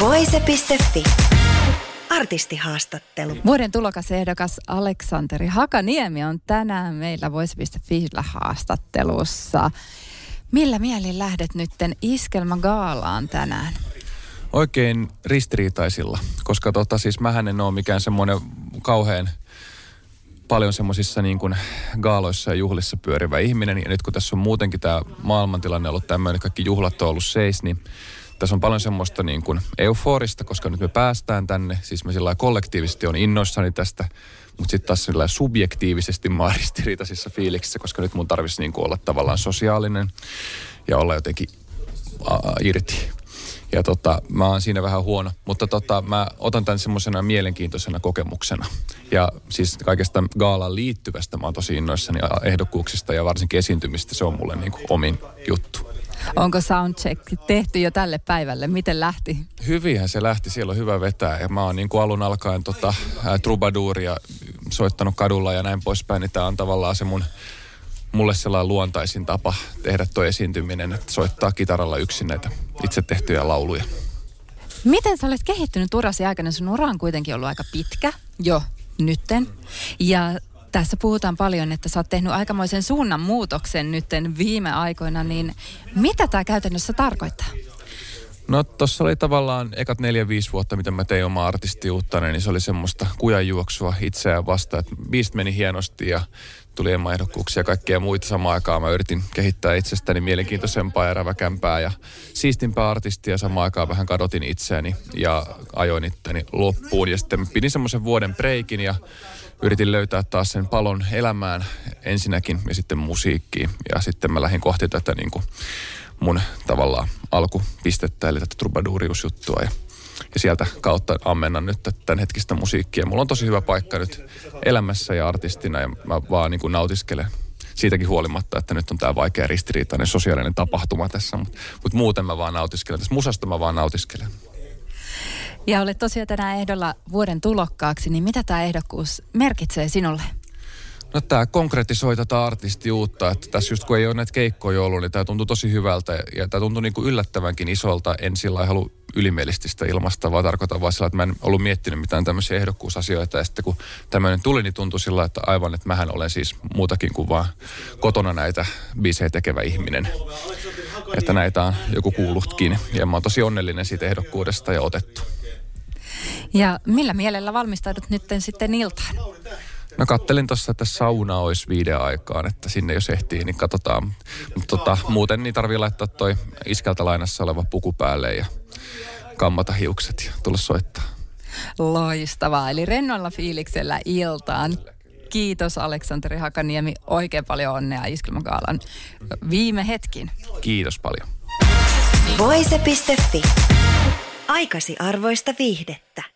Voise.fi. Artistihaastattelu. Vuoden tulokasehdokas Aleksanteri Hakaniemi on tänään meillä Voice.fillä haastattelussa. Millä mielin lähdet nytten Iskelmä-gaalaan tänään? Oikein ristiriitaisilla, koska tota, siis mähän en ole mikään semmoinen kauhean paljon semmoisissa niin kuin gaaloissa ja juhlissa pyörivä ihminen. Ja nyt kun tässä on muutenkin tämä maailmantilanne ollut tämmöinen, kaikki juhlat on ollut seis, niin tässä on paljon semmoista niin kuin euforista, koska nyt me päästään tänne. Siis me sillä kollektiivisesti on innoissani tästä, mutta sitten taas sillä subjektiivisesti mä ristiriitaisissa fiiliksissä, koska nyt mun tarvitsisi niin olla tavallaan sosiaalinen ja olla jotenkin irti. Ja tota, mä oon siinä vähän huono, mutta tota, mä otan tämän semmoisena mielenkiintoisena kokemuksena. Ja siis kaikesta gaalaan liittyvästä mä oon tosi innoissani ehdokkuuksista ja varsinkin esiintymistä. Se on mulle niin kuin omin juttu. Onko soundcheck tehty jo tälle päivälle? Miten lähti? Hyvinhän se lähti, siellä on hyvä vetää ja mä oon niin kuin alun alkaen tota, ää, trubaduuria soittanut kadulla ja näin poispäin, niin tää on tavallaan se mun mulle sellainen luontaisin tapa tehdä tuo esiintyminen, että soittaa kitaralla yksin näitä itse tehtyjä lauluja. Miten sä olet kehittynyt urasi aikana? Sun ura on kuitenkin ollut aika pitkä jo nytten. Ja tässä puhutaan paljon, että sä oot tehnyt aikamoisen suunnan muutoksen nytten viime aikoina, niin mitä tämä käytännössä tarkoittaa? No tuossa oli tavallaan ekat neljä, viisi vuotta, mitä mä tein oma artistiuutta, niin se oli semmoista kujanjuoksua itseään vastaan. Että biist meni hienosti ja tuli ehdokkuuksia ja kaikkea muita samaan aikaan. Mä yritin kehittää itsestäni mielenkiintoisempaa ja räväkämpää ja siistimpää artistia. Samaan aikaan vähän kadotin itseäni ja ajoin itteni loppuun. Ja sitten pidin semmoisen vuoden breikin ja yritin löytää taas sen palon elämään ensinnäkin ja sitten musiikkiin. Ja sitten mä lähdin kohti tätä niin kuin mun tavallaan alkupistettä, eli tätä trubaduriusjuttua. Ja, ja sieltä kautta ammennan nyt tämän hetkistä musiikkia. Mulla on tosi hyvä paikka nyt elämässä ja artistina ja mä vaan niin kuin nautiskelen siitäkin huolimatta, että nyt on tämä vaikea ristiriitainen sosiaalinen tapahtuma tässä, mutta mut muuten mä vaan nautiskelen. Tässä musasta mä vaan nautiskelen. Ja olet tosiaan tänään ehdolla vuoden tulokkaaksi, niin mitä tämä ehdokkuus merkitsee sinulle? No tämä konkretisoi tätä artistiuutta, että tässä just kun ei ole näitä keikkoja ollut, niin tämä tuntuu tosi hyvältä ja tämä tuntuu niin kuin yllättävänkin isolta. En sillä halua ylimielisesti sitä ilmasta, vaan tarkoitan vaan sillä, että mä en ollut miettinyt mitään tämmöisiä ehdokkuusasioita. Ja sitten kun tämmöinen tuli, niin tuntui sillä, että aivan, että mähän olen siis muutakin kuin vaan kotona näitä biisejä tekevä ihminen. Että näitä on joku kuullutkin. Ja mä oon tosi onnellinen siitä ehdokkuudesta ja otettu. Ja millä mielellä valmistaudut nyt sitten iltaan? No kattelin tuossa, että sauna olisi viiden aikaan, että sinne jos ehtii, niin katsotaan. Mutta tota, muuten niin tarvii laittaa toi iskältä lainassa oleva puku päälle ja kammata hiukset ja tulla soittaa. Loistavaa, eli rennolla fiiliksellä iltaan. Kiitos Aleksanteri Hakaniemi, oikein paljon onnea Iskelmäkaalan viime hetkin. Kiitos paljon. Voise.fi. Aikasi arvoista viihdettä.